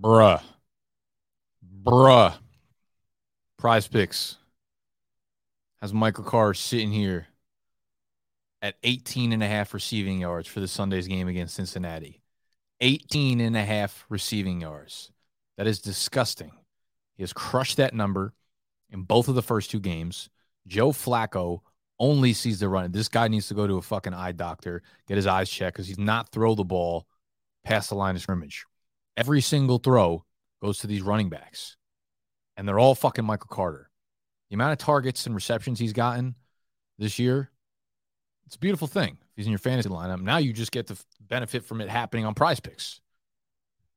Bruh. Bruh. Prize picks has Michael Carter sitting here at 18 and a half receiving yards for the Sunday's game against Cincinnati. 18 and a half receiving yards. That is disgusting. He has crushed that number in both of the first two games. Joe Flacco only sees the run. This guy needs to go to a fucking eye doctor, get his eyes checked because he's not throw the ball past the line of scrimmage. Every single throw goes to these running backs, and they're all fucking Michael Carter. The amount of targets and receptions he's gotten this year, it's a beautiful thing. He's in your fantasy lineup. Now you just get to benefit from it happening on prize picks.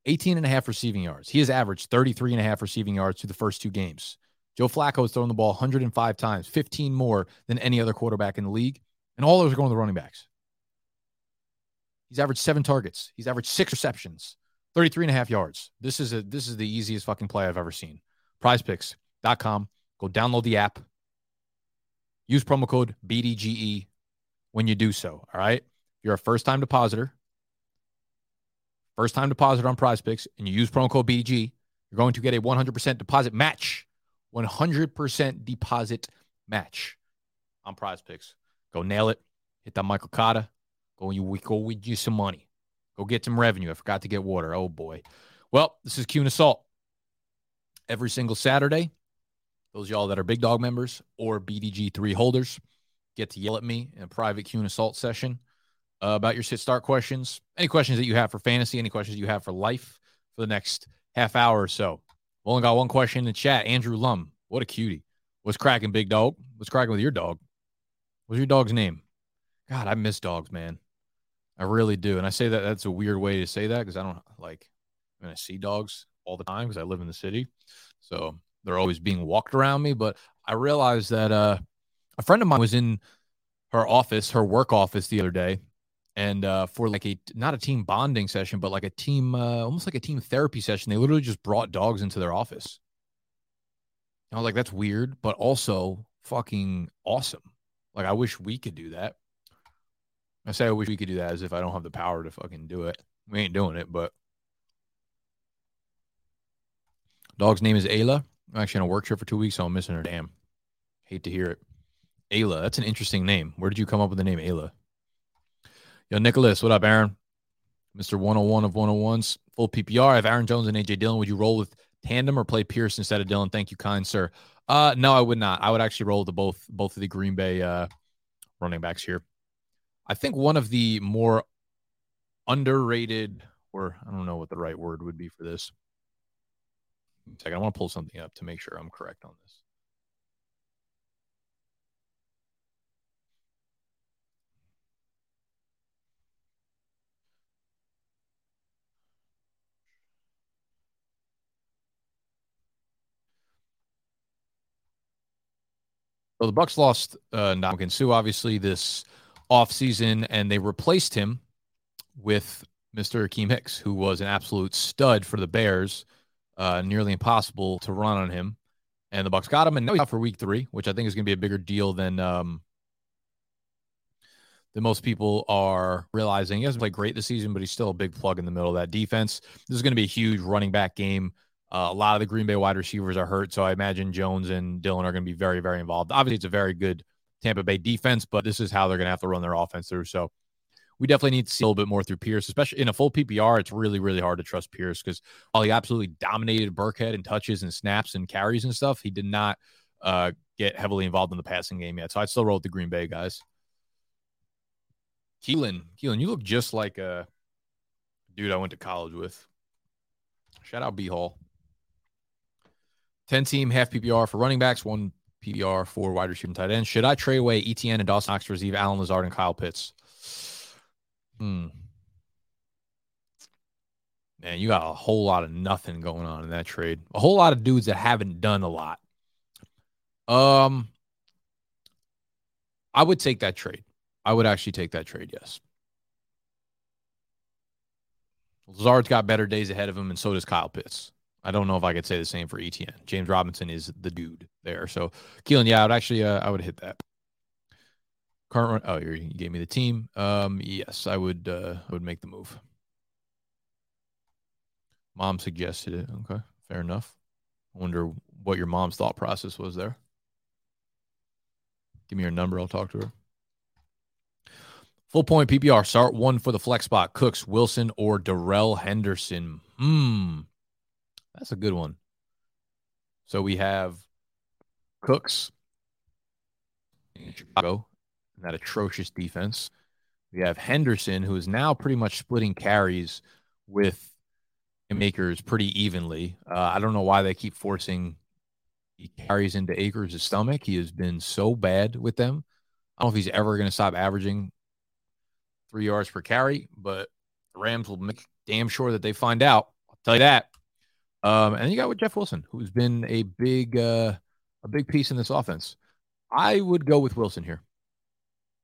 18 and a half receiving yards. He has averaged 33 and a half receiving yards through the first two games. Joe Flacco has thrown the ball 105 times, 15 more than any other quarterback in the league. And all those are going to the running backs. He's averaged seven targets. He's averaged six receptions, 33 and a half yards. This is a this is the easiest fucking play I've ever seen. Prizepicks.com. Go download the app. Use promo code BDGE when you do so. All right. If you're a first time depositor, first time depositor on prize picks, and you use promo code BDG, you're going to get a 100% deposit match 100% deposit match on prize picks. Go nail it. Hit that Michael Cotta. Go and you go with you some money. Go get some revenue. I forgot to get water. Oh boy. Well, this is Q Assault. Every single Saturday, those y'all that are big dog members or BDG3 holders get to yell at me in a private Q Assault session uh, about your sit start questions. Any questions that you have for fantasy, any questions you have for life for the next half hour or so. We only got one question in the chat. Andrew Lum, what a cutie. What's cracking, big dog? What's cracking with your dog? What's your dog's name? God, I miss dogs, man. I really do. And I say that that's a weird way to say that because I don't like I, mean, I see dogs all the time because I live in the city. So they're always being walked around me. But I realized that uh, a friend of mine was in her office, her work office the other day, and uh, for like a not a team bonding session, but like a team, uh, almost like a team therapy session. They literally just brought dogs into their office. I was like, that's weird, but also fucking awesome. Like, I wish we could do that. I say I wish we could do that as if I don't have the power to fucking do it. We ain't doing it, but dog's name is Ayla. I'm actually on a work trip for two weeks, so I'm missing her. Damn, hate to hear it. Ayla, that's an interesting name. Where did you come up with the name Ayla? Yo, Nicholas, what up, Aaron? Mr. 101 of 101s, full PPR. I have Aaron Jones and AJ Dillon. Would you roll with tandem or play Pierce instead of Dillon? Thank you, kind sir. Uh, no, I would not. I would actually roll the both both of the Green Bay uh, running backs here. I think one of the more underrated, or I don't know what the right word would be for this. Second, I want to pull something up to make sure I'm correct on this. So the Bucs lost uh, Suh obviously this offseason, and they replaced him with Mr. Akiem Hicks, who was an absolute stud for the Bears, uh, nearly impossible to run on him. And the Bucs got him, and now he's out for Week Three, which I think is going to be a bigger deal than um, most people are realizing. He hasn't played great this season, but he's still a big plug in the middle of that defense. This is going to be a huge running back game. Uh, a lot of the Green Bay wide receivers are hurt, so I imagine Jones and Dillon are going to be very, very involved. Obviously, it's a very good Tampa Bay defense, but this is how they're going to have to run their offense through. So we definitely need to see a little bit more through Pierce, especially in a full PPR. It's really, really hard to trust Pierce because while he absolutely dominated Burkhead in touches and snaps and carries and stuff, he did not uh, get heavily involved in the passing game yet. So I'd still roll with the Green Bay guys. Keelan, Keelan, you look just like a dude I went to college with. Shout out B Hall. 10 team half PPR for running backs, one PPR for wide receiver and tight end. Should I trade away ETN and Dawson Knox to receive Allen Lazard and Kyle Pitts? Hmm. Man, you got a whole lot of nothing going on in that trade. A whole lot of dudes that haven't done a lot. Um, I would take that trade. I would actually take that trade. Yes. Lazard's got better days ahead of him, and so does Kyle Pitts. I don't know if I could say the same for ETN. James Robinson is the dude there. So Keelan, yeah, I would actually uh, I would hit that. Current run. Oh, you gave me the team. Um, yes, I would. Uh, I would make the move. Mom suggested it. Okay, fair enough. I wonder what your mom's thought process was there. Give me your number. I'll talk to her. Full point PPR. Start one for the flex spot. Cooks, Wilson, or Darrell Henderson. Hmm. That's a good one. So we have Cooks in Chicago, that atrocious defense. We have Henderson, who is now pretty much splitting carries with Akers pretty evenly. Uh, I don't know why they keep forcing he carries into Akers' stomach. He has been so bad with them. I don't know if he's ever going to stop averaging three yards per carry, but the Rams will make damn sure that they find out. I'll tell you that. Um, and you got with Jeff Wilson, who's been a big, uh, a big piece in this offense. I would go with Wilson here.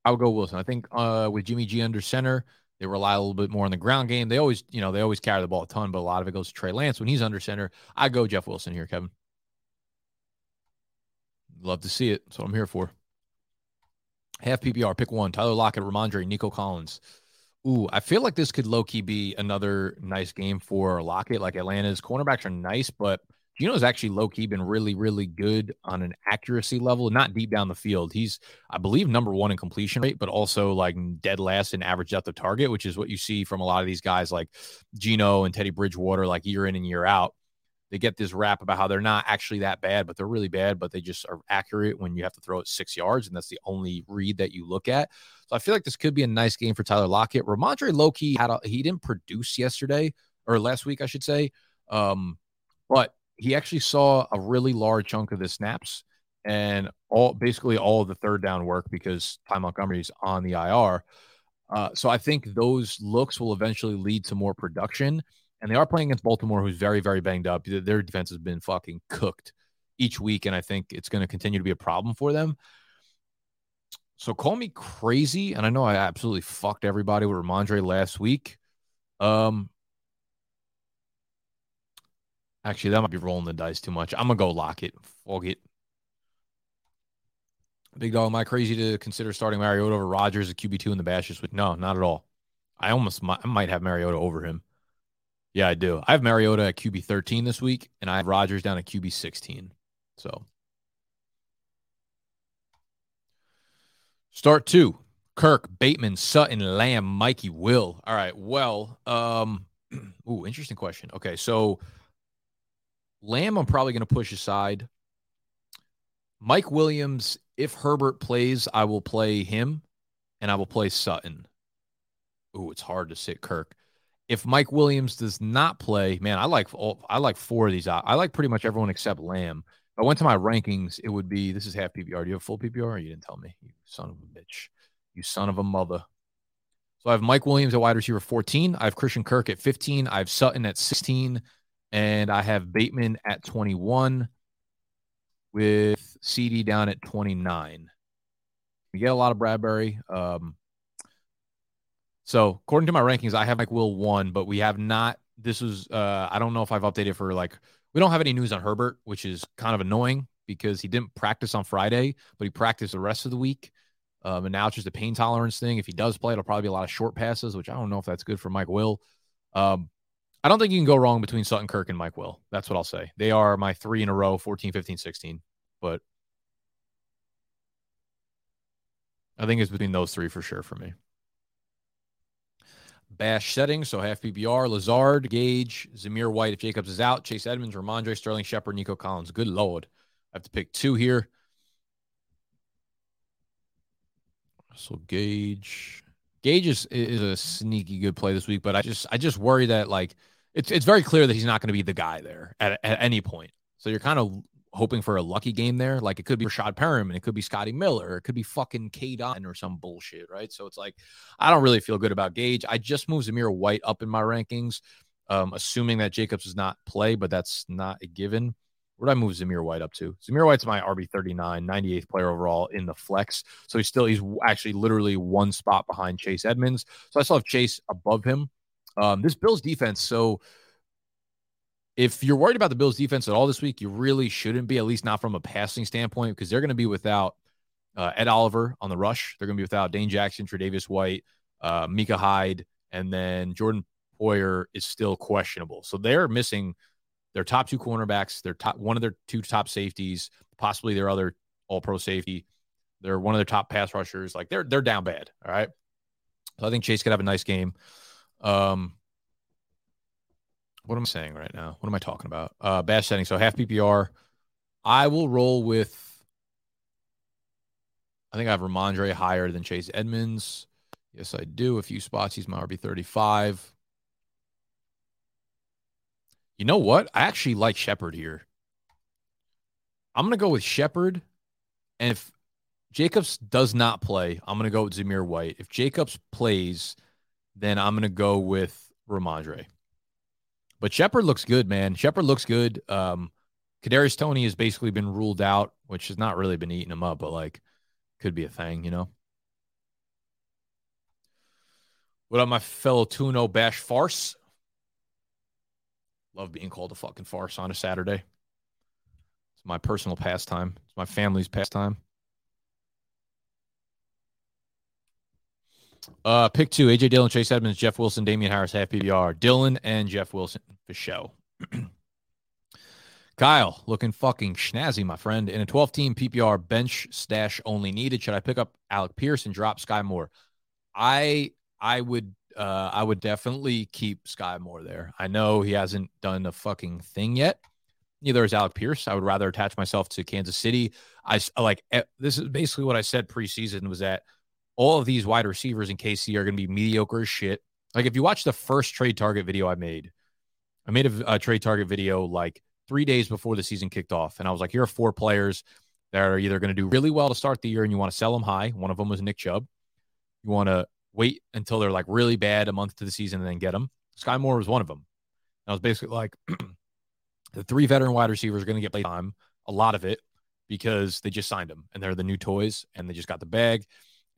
I would go Wilson. I think uh, with Jimmy G under center, they rely a little bit more on the ground game. They always, you know, they always carry the ball a ton, but a lot of it goes to Trey Lance when he's under center. I go Jeff Wilson here, Kevin. Love to see it. That's what I'm here for. Half PPR, pick one. Tyler Lockett, Rhamondre, Nico Collins. Ooh, I feel like this could low key be another nice game for Lockett. Like Atlanta's cornerbacks are nice, but Geno's actually low key been really, really good on an accuracy level, not deep down the field. He's, I believe, number one in completion rate, but also like dead last in average depth of target, which is what you see from a lot of these guys like Geno and Teddy Bridgewater, like year in and year out they get this rap about how they're not actually that bad, but they're really bad, but they just are accurate when you have to throw it six yards, and that's the only read that you look at. So I feel like this could be a nice game for Tyler Lockett. Rhamondre Loki had a, he didn't produce yesterday or last week, I should say, um, but he actually saw a really large chunk of the snaps and all basically all of the third down work because Ty Montgomery's on the IR. Uh, so I think those looks will eventually lead to more production and they are playing against Baltimore, who's very, very banged up. Their defense has been fucking cooked each week, and I think it's going to continue to be a problem for them. So call me crazy, and I know I absolutely fucked everybody with Rhamondre last week. Um, actually, that might be rolling the dice too much. I'm gonna go lock it, fuck it. Big dog, am I crazy to consider starting Mariota over Rodgers at QB two in the bash this week? No, not at all. I almost might, I might have Mariota over him. Yeah, I do. I have Mariota at QB 13 this week, and I have Rodgers down at QB 16. So start two. Kirk, Bateman, Sutton, Lamb, Mikey, Will. All right. Well, um, ooh, interesting question. Okay, so Lamb, I'm probably going to push aside. Mike Williams, if Herbert plays, I will play him, and I will play Sutton. Ooh, it's hard to sit Kirk if Mike Williams does not play, man, I like all, I like four of these. I like pretty much everyone except Lamb. I went to my rankings, it would be this is half PPR. Do you have full PPR? you didn't tell me, you son of a bitch, you son of a mother. So I have Mike Williams at wide receiver 14. I have Christian Kirk at 15. I have Sutton at 16, and I have Bateman at 21, with CD down at 29. We get a lot of Bradbury. Um, so according to my rankings, I have Mike Will one, but we have not. This was uh, I don't know if I've updated for like we don't have any news on Herbert, which is kind of annoying because he didn't practice on Friday, but he practiced the rest of the week. Um, and now it's just a pain tolerance thing. If he does play, it'll probably be a lot of short passes, which I don't know if that's good for Mike Will. Um, I don't think you can go wrong between Sutton Kirk and Mike Will. That's what I'll say. They are my three in a row 14, 15, 16. But I think it's between those three for sure for me. Bash settings, so half PPR, Lazard, Gage, Zamir White if Jacobs is out, Chase Edmonds, Rhamondre, Sterling Shepard, Nico Collins. Good lord. I have to pick two here. So Gage. Gage is, is a sneaky good play this week, but I just I just worry that like it's it's very clear that he's not going to be the guy there at, at any point. So you're kind of hoping for a lucky game there. Like it could be Rashad Perriman, it could be Scotty Miller, it could be fucking K Don or some bullshit, right? So it's like I don't really feel good about Gage. I just moved Zamir White up in my rankings, um, assuming that Jacobs does not play, but that's not a given. Where did I move Zamir White up to? Zamir White's my RB 39, 98th player overall in the flex. So he's still, he's actually literally one spot behind Chase Edmonds. So I still have Chase above him. Um, this Bills defense, so if you're worried about the Bills defense at all this week, you really shouldn't be, at least not from a passing standpoint, because they're going to be without uh, Ed Oliver on the rush. They're going to be without Dane Jackson, Tre'Davious White, uh, Micah Hyde, and then Jordan Poyer is still questionable. So they're missing their top two cornerbacks, their top one of their two top safeties, possibly their other all pro safety. They're one of their top pass rushers. Like they're they're down bad. All right. So I think Chase could have a nice game. Um what am I saying right now? What am I talking about? Uh bad setting. So half PPR. I will roll with I think I have Rhamondre higher than Chase Edmonds. Yes, I do. A few spots. He's my RB 35. You know what? I actually like Shepard here. I'm to go with Shepard. And if Jacobs does not play, I'm to go with Zamir White. If Jacobs plays, then I'm to go with Rhamondre. But Shepard looks good, man. Shepard looks good. Um, Kadarius Toney has basically been ruled out, which has not really been eating him up, but like could be a thing, you know. What up, my fellow Tuno Bash farce? Love being called a fucking farce on a Saturday. It's my personal pastime. It's my family's pastime. Uh, pick two: AJ Dillon, Chase Edmonds, Jeff Wilson, Damien Harris, half PPR. Dillon and Jeff Wilson for show. Kyle, looking fucking snazzy, my friend. In a 12 team PPR bench stash only needed, should I pick up Alec Pierce and drop Sky Moore? I I would uh I would definitely keep Sky Moore there. I know he hasn't done a fucking thing yet. Neither is Alec Pierce. I would rather attach myself to Kansas City. I like this is basically what I said preseason was that all of these wide receivers in KC are going to be mediocre as shit. Like if you watch the first trade target video I made, I made a, a trade target video like three days before the season kicked off. And I was like, here are four players that are either going to do really well to start the year and you want to sell them high. One of them was Nick Chubb. You want to wait until they're like really bad a month to the season and then get them. Sky Moore was one of them. I was basically like, the three veteran wide receivers are going to get play time, a lot of it, because they just signed them and they're the new toys and they just got the bag.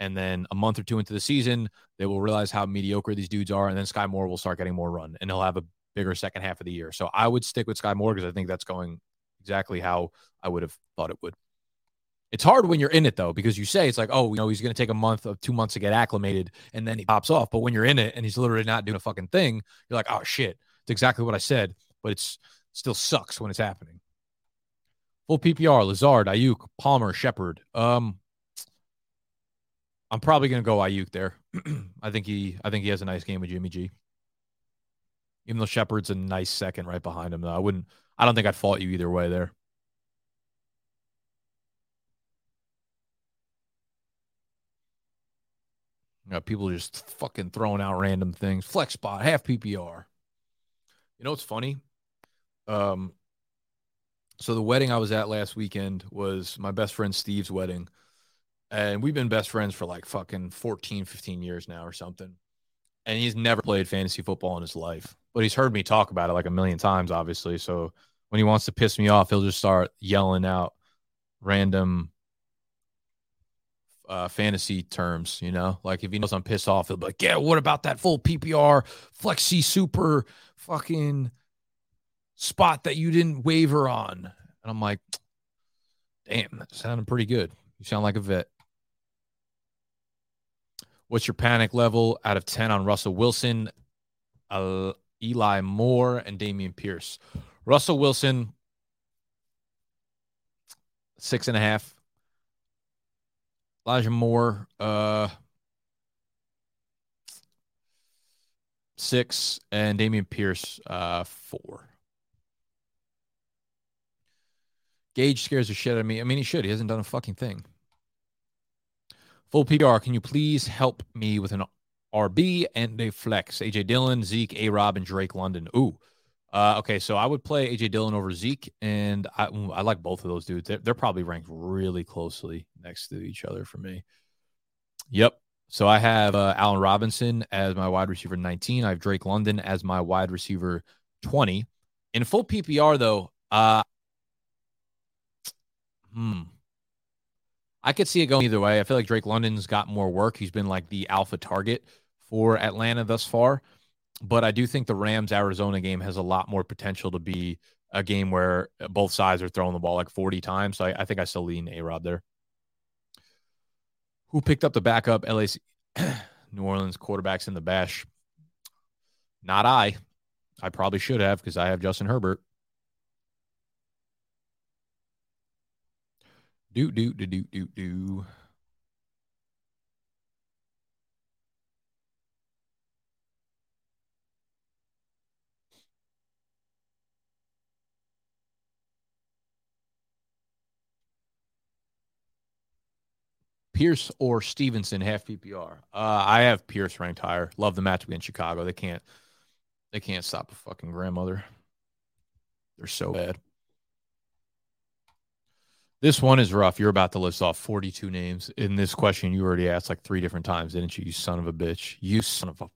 And then a month or two into the season, they will realize how mediocre these dudes are. And then Sky Moore will start getting more run and he'll have a bigger second half of the year. So I would stick with Sky Moore because I think that's going exactly how I would have thought it would. It's hard when you're in it though, because you say it's like, oh, you know, he's going to take a month of two months to get acclimated and then he pops off. But when you're in it and he's literally not doing a fucking thing, you're like, oh shit, it's exactly what I said, but it's still sucks when it's happening. Full PPR, Lazard, Aiyuk, Palmer, Shepard. Um, I'm probably going to go Aiyuk there. I think he, I think he has a nice game with Jimmy G even though Shepard's a nice second right behind him. Though I wouldn't, I don't think I'd fault you either way there. You know, people just fucking throwing out random things. Flex spot, half PPR. You know what's funny? Um, so the wedding I was at last weekend was my best friend Steve's wedding. And we've been best friends for like fucking 14, 15 years now or something. And he's never played fantasy football in his life but he's heard me talk about it like a million times, obviously. So when he wants to piss me off, he'll just start yelling out random uh, fantasy terms, you know, like if he knows I'm pissed off, he'll be like, yeah, what about that full PPR flexi super fucking spot that you didn't waiver on? And I'm like, damn, that sounded pretty good. You sound like a vet. What's your panic level out of 10 on Russell Wilson? Uh, Eli Moore, and Dameon Pierce. Russell Wilson, six and a half. Elijah Moore, uh, six, and Dameon Pierce, uh, four. Gage scares the shit out of me. I mean, he should. He hasn't done a fucking thing. Full PPR, can you please help me with an RB and a flex. AJ Dillon, Zeke, A Rob, and Drake London. Ooh. Uh, okay, so I would play AJ Dillon over Zeke, and I, I like both of those dudes. They're, they're probably ranked really closely next to each other for me. Yep. So I have uh, Allen Robinson as my wide receiver 19. I have Drake London as my wide receiver 20. In full PPR, though, uh, hmm, I could see it going either way. I feel like Drake London's got more work. He's been like the alpha target for Atlanta thus far. But I do think the Rams Arizona game has a lot more potential to be a game where both sides are throwing the ball like 40 times. So I, I think I still lean A Rob there. Who picked up the backup LAC New Orleans quarterbacks in the bash? Not I. I probably should have because I have Justin Herbert. Do do do do do do. Pierce or Stevenson half PPR. Uh, I have Pierce ranked higher. Love the matchup against Chicago. They can't they can't stop a fucking grandmother. They're so bad. This one is rough. You're about to list off 42 names. In this question, you already asked like three different times, didn't you? You son of a bitch. You son of a.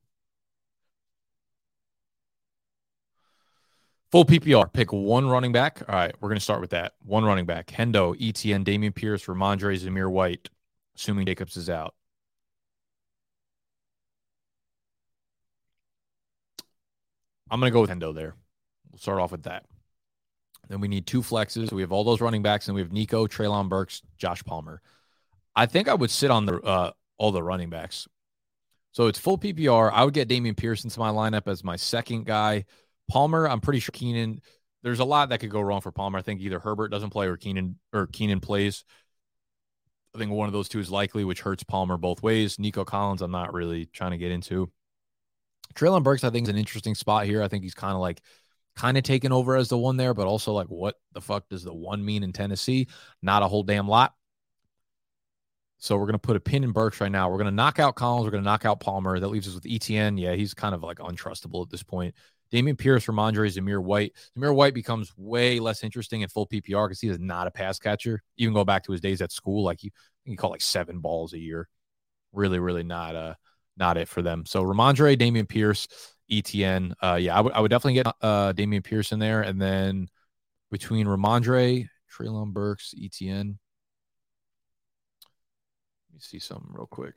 Full PPR. Pick one running back. All right, we're going to start with that. One running back. Hendo, ETN, Dameon Pierce, Rhamondre, Zamir White, assuming Jacobs is out. I'm going to go with Hendo there. We'll start off with that. Then we need two flexes. We have all those running backs, and we have Nico, Treylon Burks, Josh Palmer. I think I would sit on the uh, all the running backs. So it's full PPR. I would get Dameon Pierce into my lineup as my second guy. Palmer, I'm pretty sure Keenan. There's a lot that could go wrong for Palmer. I think either Herbert doesn't play or Keenan or Keenan plays. I think one of those two is likely, which hurts Palmer both ways. Nico Collins, I'm not really trying to get into. Treylon Burks, I think, is an interesting spot here. I think he's kind of like kind of taken over as the one there, but also like what the fuck does the one mean in Tennessee? Not a whole damn lot. So we're gonna put a pin in Burks right now. We're gonna knock out Collins. We're gonna knock out Palmer. That leaves us with ETN. Yeah, he's kind of like untrustable at this point. Dameon Pierce, Rhamondre, Zamir White. Zamir White becomes way less interesting in full PPR because he is not a pass catcher. Even go back to his days at school, like he, he caught like seven balls a year. Really, really not uh not it for them. So Rhamondre, Dameon Pierce, ETN. Uh, yeah, I would I would definitely get uh Dameon Pierce in there, and then between Rhamondre, Treylon Burks, ETN. Let me see something real quick.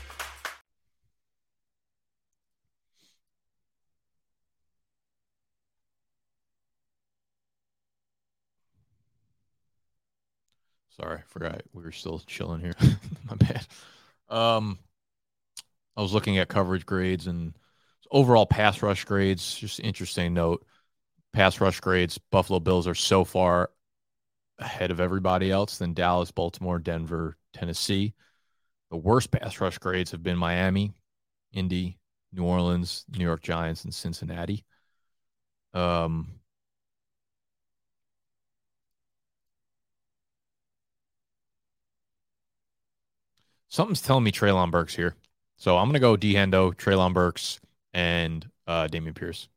Sorry, I forgot we were still chilling here. My bad. Um, I was looking at coverage grades and overall pass rush grades. Just interesting note: pass rush grades. Buffalo Bills are so far ahead of everybody else than Dallas, Baltimore, Denver, Tennessee. The worst pass rush grades have been Miami, Indy, New Orleans, New York Giants, and Cincinnati. Um, Something's telling me Treylon Burks here. So I'm going to go D Hendo, Treylon Burks, and uh, Dameon Pierce.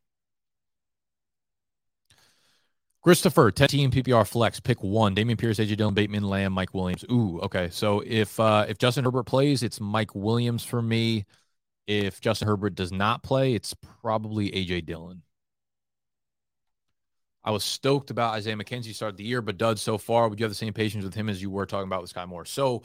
Christopher, 10 team PPR flex, pick one. Dameon Pierce, AJ Dillon, Bateman, Lamb, Mike Williams. Ooh, okay. So if uh, if Justin Herbert plays, it's Mike Williams for me. If Justin Herbert does not play, it's probably AJ Dillon. I was stoked about Isaiah McKenzie start the year, but Dud so far, would you have the same patience with him as you were talking about with Sky Moore? So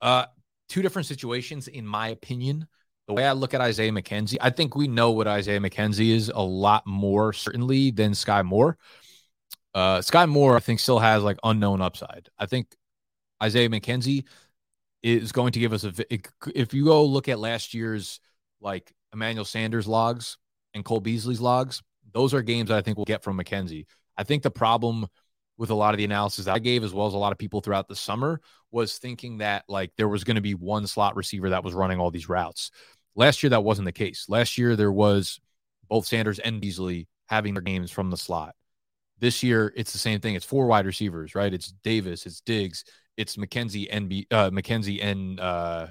uh, two different situations, in my opinion. The way I look at Isaiah McKenzie, I think we know what Isaiah McKenzie is a lot more certainly than Sky Moore. Uh, Sky Moore, I think, still has like unknown upside. I think Isaiah McKenzie is going to give us a. If you go look at last year's like Emmanuel Sanders logs and Cole Beasley's logs, those are games that I think we'll get from McKenzie. I think the problem with a lot of the analysis I gave, as well as a lot of people throughout the summer, was thinking that like there was going to be one slot receiver that was running all these routes. Last year, that wasn't the case. Last year, there was both Sanders and Beasley having their games from the slot. This year, it's the same thing. It's four wide receivers, right? It's Davis, it's Diggs, it's McKenzie and B, uh, McKenzie and uh,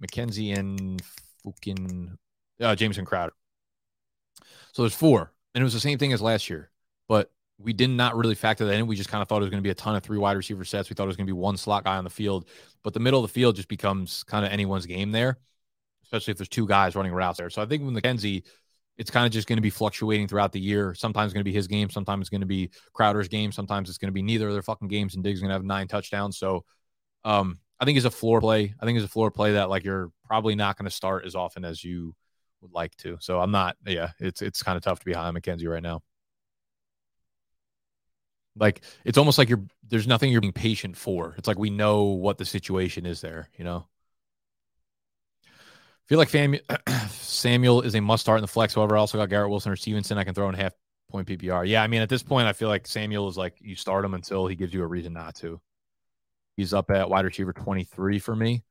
McKenzie and fucking uh, Jameson Crowder. So there's four, and it was the same thing as last year, but we did not really factor that in. We just kind of thought it was going to be a ton of three wide receiver sets. We thought it was going to be one slot guy on the field, but the middle of the field just becomes kind of anyone's game there, especially if there's two guys running routes there. So I think with McKenzie, it's kind of just going to be fluctuating throughout the year. Sometimes it's going to be his game, sometimes it's going to be Crowder's game, sometimes it's going to be neither of their fucking games, and Diggs is going to have nine touchdowns. So um, I think it's a floor play. I think it's a floor play that like you're probably not going to start as often as you would like to. So I'm not. Yeah, it's it's kind of tough to be high on McKenzie right now. Like it's almost like you're there's nothing you're being patient for. It's like we know what the situation is there, you know. I feel like Fam- Samuel is a must start in the flex. However, I also got Garrett Wilson or Stevenson. I can throw in half point PPR. Yeah, I mean at this point, I feel like Samuel is like you start him until he gives you a reason not to. He's up at wide receiver 23 for me.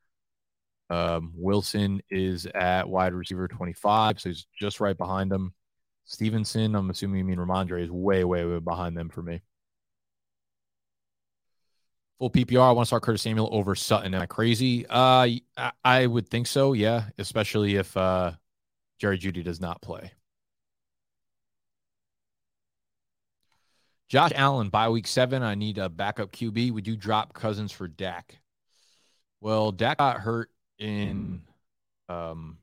Um, Wilson is at wide receiver 25, so he's just right behind him. Stevenson, I'm assuming you mean Rhamondre, is way, way, way behind them for me. Full PPR, I want to start Curtis Samuel over Sutton. Am I crazy? Uh, I, I would think so, yeah, especially if uh, Jerry Jeudy does not play. Josh Allen by week seven. I need a backup QB. Would you drop Cousins for Dak? Well, Dak got hurt in um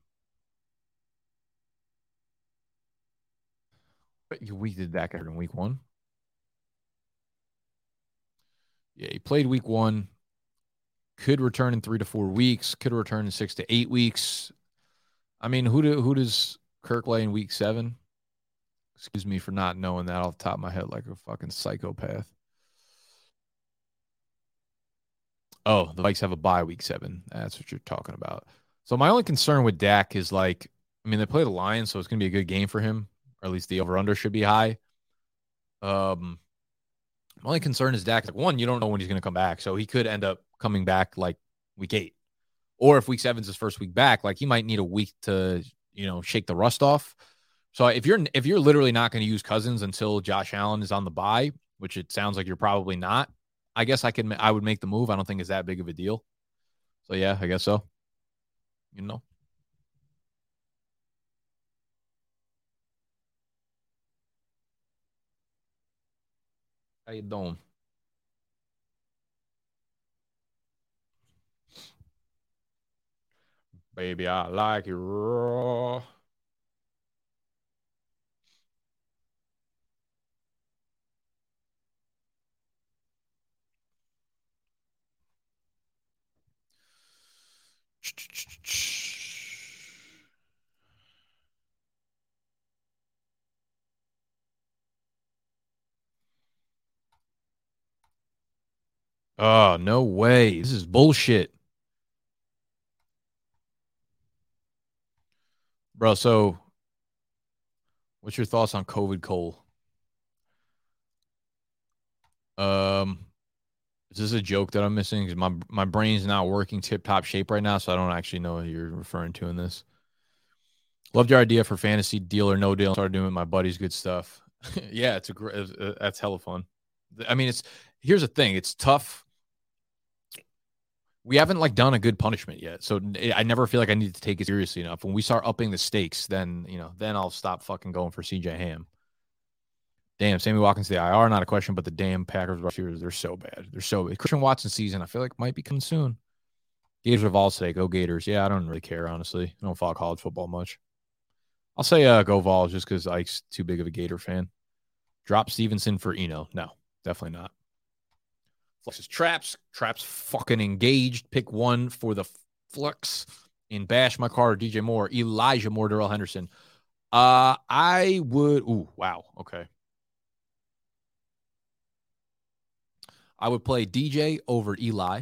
what week did Dak get hurt in week one? Yeah, he played week one. Could return in three to four weeks. Could return in six to eight weeks. I mean, who do who does Kirk lay in week seven? Excuse me for not knowing that off the top of my head like a fucking psychopath. Oh, the Vikes have a bye week seven. That's what you're talking about. So my only concern with Dak is like, I mean, they play the Lions, so it's gonna be a good game for him, or at least the over under should be high. Um, my only concern is Dak. Like one, you don't know when he's gonna come back, so he could end up coming back like week eight, or if week seven's his first week back, like he might need a week to you know shake the rust off. So if you're if you're literally not going to use Cousins until Josh Allen is on the bye, which it sounds like you're probably not, I guess I can I would make the move. I don't think it's that big of a deal. So yeah, I guess so. You know. How you doing? Baby, I like it raw. Oh, no way. This is bullshit. Bro, so what's your thoughts on COVID Cole? Um is this a joke that I'm missing? Because my my brain's not working tip top shape right now, so I don't actually know what you're referring to in this. Loved your idea for fantasy deal or no deal. Started doing my buddies good stuff. yeah, it's a great. Uh, that's hella fun. I mean, it's here's the thing. It's tough. We haven't like done a good punishment yet, so I never feel like I need to take it seriously enough. When we start upping the stakes, then you know, then I'll stop fucking going for CJ Ham. Damn, Sammy Watkins to the IR, not a question, but the damn Packers receivers, they're so bad. They're so bad. Christian Watson season, I feel like might be coming soon. Gators of all today. Go Gators. Yeah, I don't really care, honestly. I don't follow college football much. I'll say uh, go Vols just because Ike's too big of a Gator fan. Drop Stevenson for Eno. No, definitely not. Flexes traps. Traps fucking engaged. Pick one for the flux in Bash My Car, DJ Moore, Elijah Moore, Darrell Henderson. Uh, I would. Ooh, wow. Okay. I would play DJ over Eli.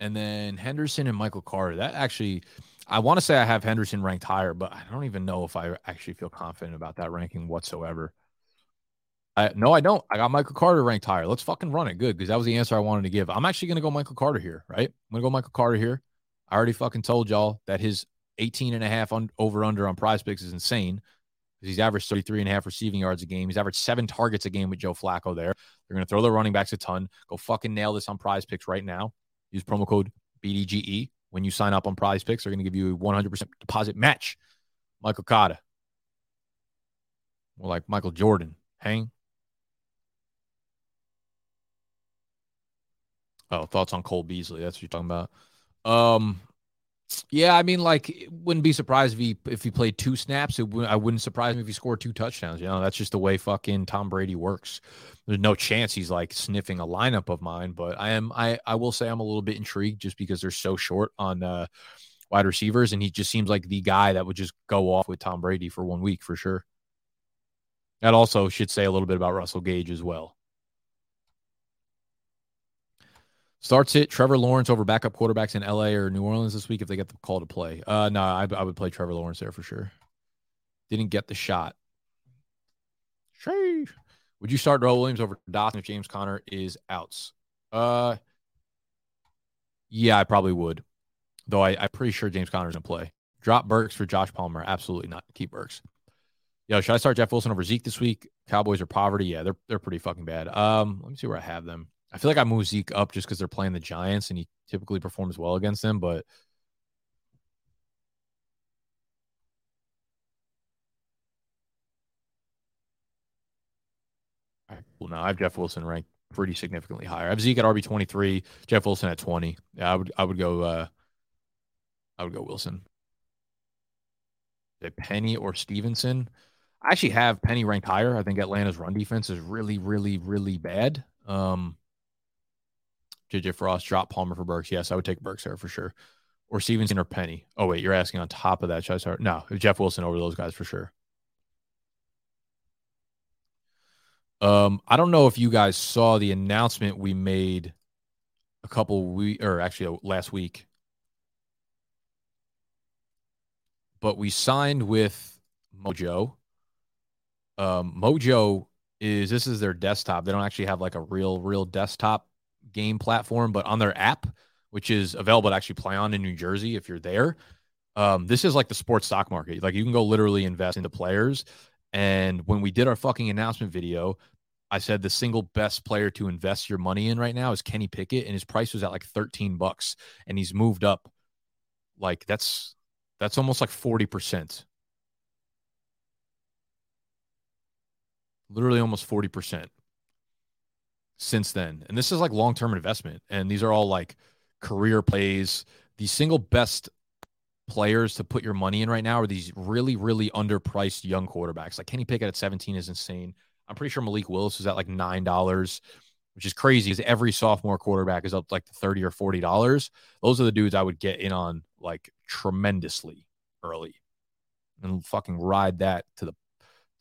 And then Henderson and Michael Carter. That actually, I want to say I have Henderson ranked higher, but I don't even know if I actually feel confident about that ranking whatsoever. I, no, I don't. I got Michael Carter ranked higher. Let's fucking run it. Good. Because that was the answer I wanted to give. I'm actually going to go Michael Carter here, right? I'm going to go Michael Carter here. I already fucking told y'all that his 18 and a half over under on prize picks is insane. he's averaged 33 and a half receiving yards a game. He's averaged seven targets a game with Joe Flacco there. They're going to throw their running backs a ton. Go fucking nail this on prize picks right now. Use promo code BDGE when you sign up on prize picks. They're going to give you a 100% deposit match. Michael Cotta. More like Michael Jordan. Hang. Oh, thoughts on Cole Beasley. That's what you're talking about. Um, yeah, I mean, like, wouldn't be surprised if he if he played two snaps. It w- I wouldn't surprise me if he scored two touchdowns. You know, that's just the way fucking Tom Brady works. There's no chance he's like sniffing a lineup of mine, but I am. I I will say I'm a little bit intrigued just because they're so short on uh, wide receivers, and he just seems like the guy that would just go off with Tom Brady for one week for sure. That also should say a little bit about Russell Gage as well. Starts it Trevor Lawrence over backup quarterbacks in LA or New Orleans this week if they get the call to play. Uh, no, I, I would play Trevor Lawrence there for sure. Didn't get the shot. Sheesh. Would you start Darrel Williams over Dawson if James Conner is outs? Uh, yeah, I probably would. Though I, I'm pretty sure James Conner's gonna play. Drop Burks for Josh Palmer. Absolutely not. Keep Burks. Yo, should I start Jeff Wilson over Zeke this week? Cowboys are poverty. Yeah, they're they're pretty fucking bad. Um, let me see where I have them. I feel like I move Zeke up just because they're playing the Giants and he typically performs well against them, but well, no, I have Jeff Wilson ranked pretty significantly higher. I have Zeke at RB twenty three, Jeff Wilson at twenty. Yeah, I would I would go uh I would go Wilson. Penny or Stevenson. I actually have Penny ranked higher. I think Atlanta's run defense is really, really, really bad. Um, JJ Frost, drop Palmer for Burks. Yes, I would take Burks there for sure. Or Stevenson or Penny. Oh, wait, you're asking on top of that. Should I start? No, Jeff Wilson over those guys for sure. Um, I don't know if you guys saw the announcement we made a couple we or actually last week. But we signed with Mojo. Um, Mojo is this is their desktop. They don't actually have like a real, real desktop game platform, but on their app, which is available to actually play on in New Jersey if you're there. Um, this is like the sports stock market. Like you can go literally invest into players. And when we did our fucking announcement video, I said the single best player to invest your money in right now is Kenny Pickett, and his price was at like 13 bucks, and he's moved up. Like that's that's almost like 40%. Literally almost 40% since then. And this is like long term investment. And these are all like career plays. The single best players to put your money in right now are these really, really underpriced young quarterbacks. Like Kenny Pickett at 17 is insane. I'm pretty sure Malik Willis is at like $9, which is crazy because every sophomore quarterback is up like 30 or $40. Those are the dudes I would get in on like tremendously early and fucking ride that to the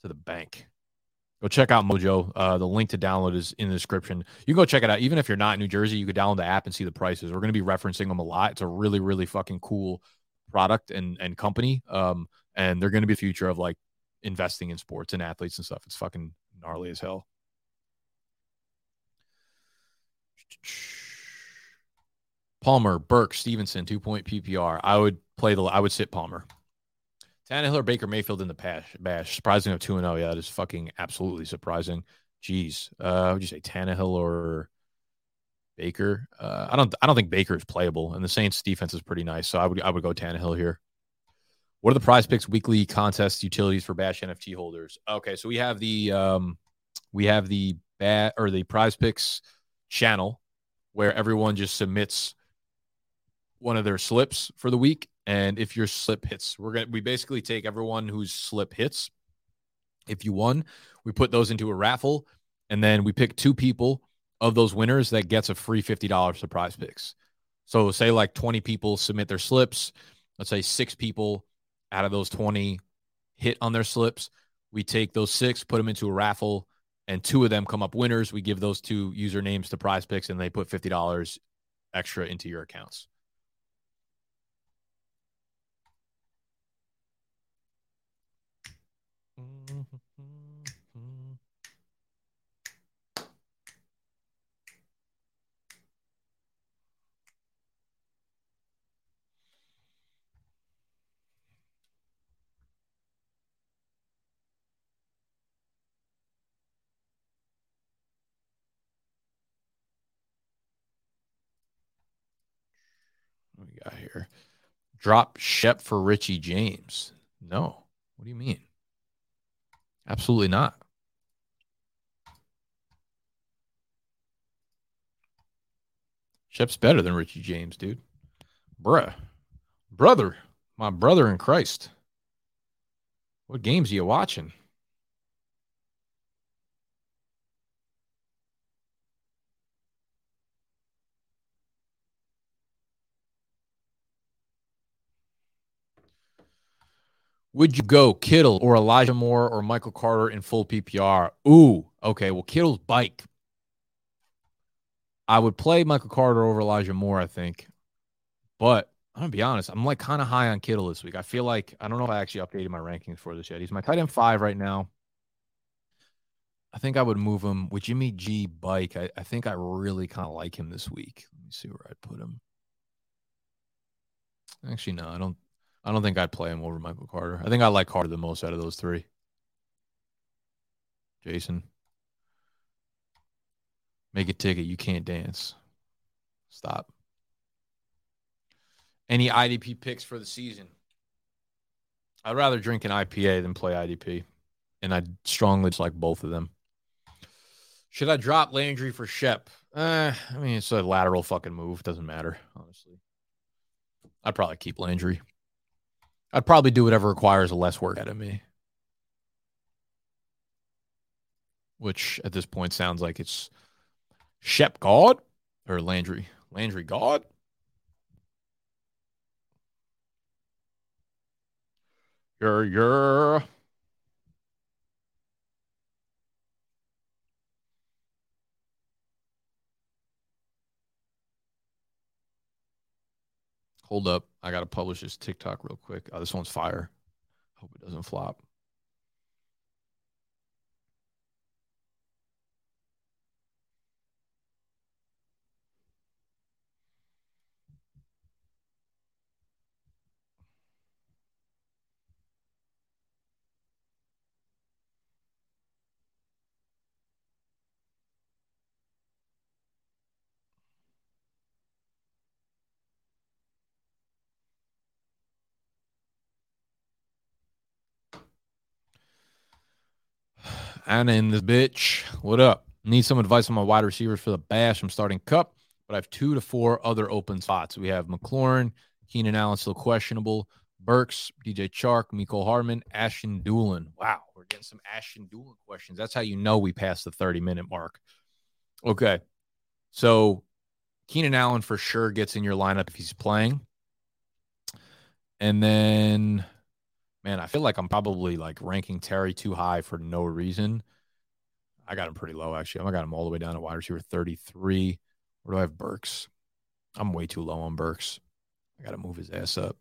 to the bank. Go check out Mojo. Uh, the link to download is in the description. You can go check it out. Even if you're not in New Jersey, you could download the app and see the prices. We're going to be referencing them a lot. It's a really, really fucking cool product and and company. Um, and they're going to be the future of like investing in sports and athletes and stuff. It's fucking gnarly as hell. Palmer, Burke, Stevenson, two point PPR. I would play the. I would sit Palmer. Tannehill or Baker Mayfield in the pash, bash. Surprising of 2 0. Yeah, that is fucking absolutely surprising. Jeez. Uh, would you say Tannehill or Baker? Uh, I don't I don't think Baker is playable, and the Saints defense is pretty nice. So I would I would go Tannehill here. What are the prize picks weekly contest utilities for Bash NFT holders? Okay, so we have the um we have the bat or the prize picks channel where everyone just submits one of their slips for the week and if your slip hits, we're gonna we basically take everyone whose slip hits. If you won, we put those into a raffle, and then we pick two people of those winners that gets a free fifty dollars surprise picks. So say like twenty people submit their slips. Let's say six people out of those twenty hit on their slips. We take those six, put them into a raffle, and two of them come up winners. We give those two usernames to prize picks, and they put fifty dollars extra into your accounts. We got here? Drop Shep for Richie James. No. What do you mean? Absolutely not. Shep's better than Richie James, dude. Bruh. Brother. My brother in Christ. What games are you watching? Would you go Kittle or Elijah Moore or Michael Carter in full PPR? Ooh, okay. Well, Kittle's bike. I would play Michael Carter over Elijah Moore, I think. But I'm gonna be honest, I'm like kind of high on Kittle this week. I feel like I don't know if I actually updated my rankings for this yet. He's my tight end five right now. I think I would move him with Jimmy G bike. I, I think I really kind of like him this week. Let me see where I'd put him. Actually, no, I don't. I don't think I'd play him over Michael Carter. I think I like Carter the most out of those three. Jason, make a ticket. You can't dance. Stop. Any IDP picks for the season? I'd rather drink an IPA than play IDP, and I strongly dislike both of them. Should I drop Landry for Shep? Uh, I mean, it's a lateral fucking move. Doesn't matter, honestly. I'd probably keep Landry. I'd probably do whatever requires less work out of me. Which at this point sounds like it's Shep God or Landry. Landry God. You're, you're. Hold up. I got to publish this TikTok real quick. Oh, this one's fire. Hope it doesn't flop. Anna in this bitch. What up? Need some advice on my wide receivers for the bash. I'm starting Kupp, but I have two to four other open spots. We have McLaurin, Keenan Allen still questionable, Burks, DJ Chark, Mecole Hardman, Ashton Dulin. Wow, we're getting some Ashton Dulin questions. That's how you know we passed the 30 minute mark. Okay. So Keenan Allen for sure gets in your lineup if he's playing. And then man, I feel like I'm probably like ranking Terry too high for no reason. I got him pretty low actually. I got him all the way down to wide receiver 33. Where do I have Burks? I'm way too low on Burks. I got to move his ass up.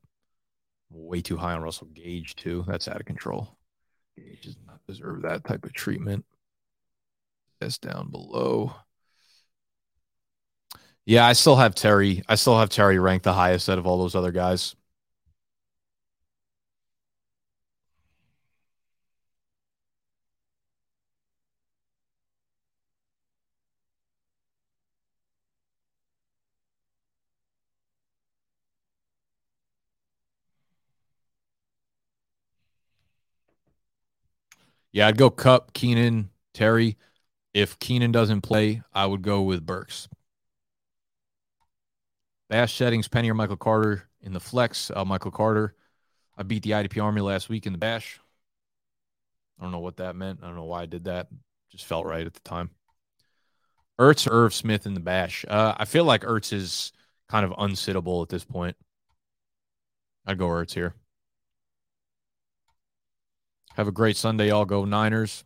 way too high on Russell Gage too. That's out of control. Gage does not deserve that type of treatment. That's down below. Yeah, I still have Terry. I still have Terry ranked the highest out of all those other guys. Yeah, I'd go Kupp, Keenan, Terry. If Keenan doesn't play, I would go with Burks. Bash settings, Penny or Michael Carter in the flex. Uh, Michael Carter. I beat the IDP Army last week in the Bash. I don't know what that meant. I don't know why I did that. Just felt right at the time. Ertz Irv Smith in the Bash. Uh, I feel like Ertz is kind of unsittable at this point. I'd go Ertz here. Have a great Sunday. All go Niners.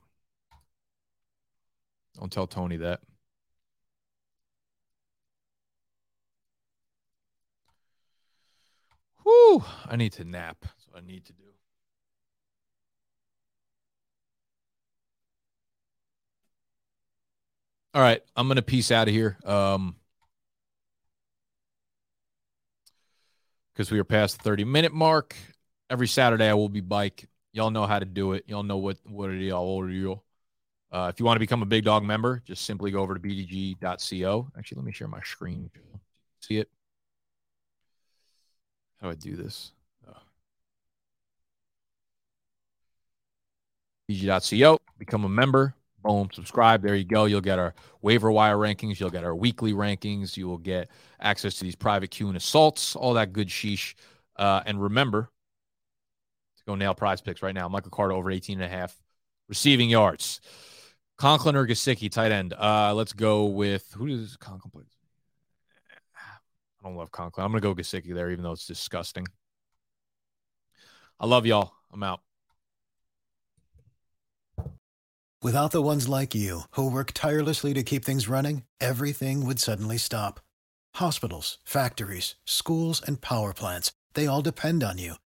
Don't tell Tony that. Whew. I need to nap. That's what I need to do. All right. I'm to peace out of here. Um, because we are past the 30 minute mark. Every Saturday I will be bike Y'all know how to do it. Y'all know what what it is. All you. Uh, if you want to become a Big Dog member, just simply go over to bdg.co. Actually, let me share my screen. See it? How do I do this? Oh. PG.co, become a member. Boom, subscribe. There you go. You'll get our waiver wire rankings. You'll get our weekly rankings. You will get access to these private Q and assaults, all that good sheesh. Uh, and remember to go nail PrizePicks right now. Michael Carter over 18 and a half receiving yards. Conklin or Gesicki, tight end. Uh, let's go with who does Conklin play? I don't love Conklin. I'm gonna go Gesicki there, even though it's disgusting. I love y'all. I'm out. Without the ones like you who work tirelessly to keep things running, everything would suddenly stop. Hospitals, factories, schools, and power plants, they all depend on you.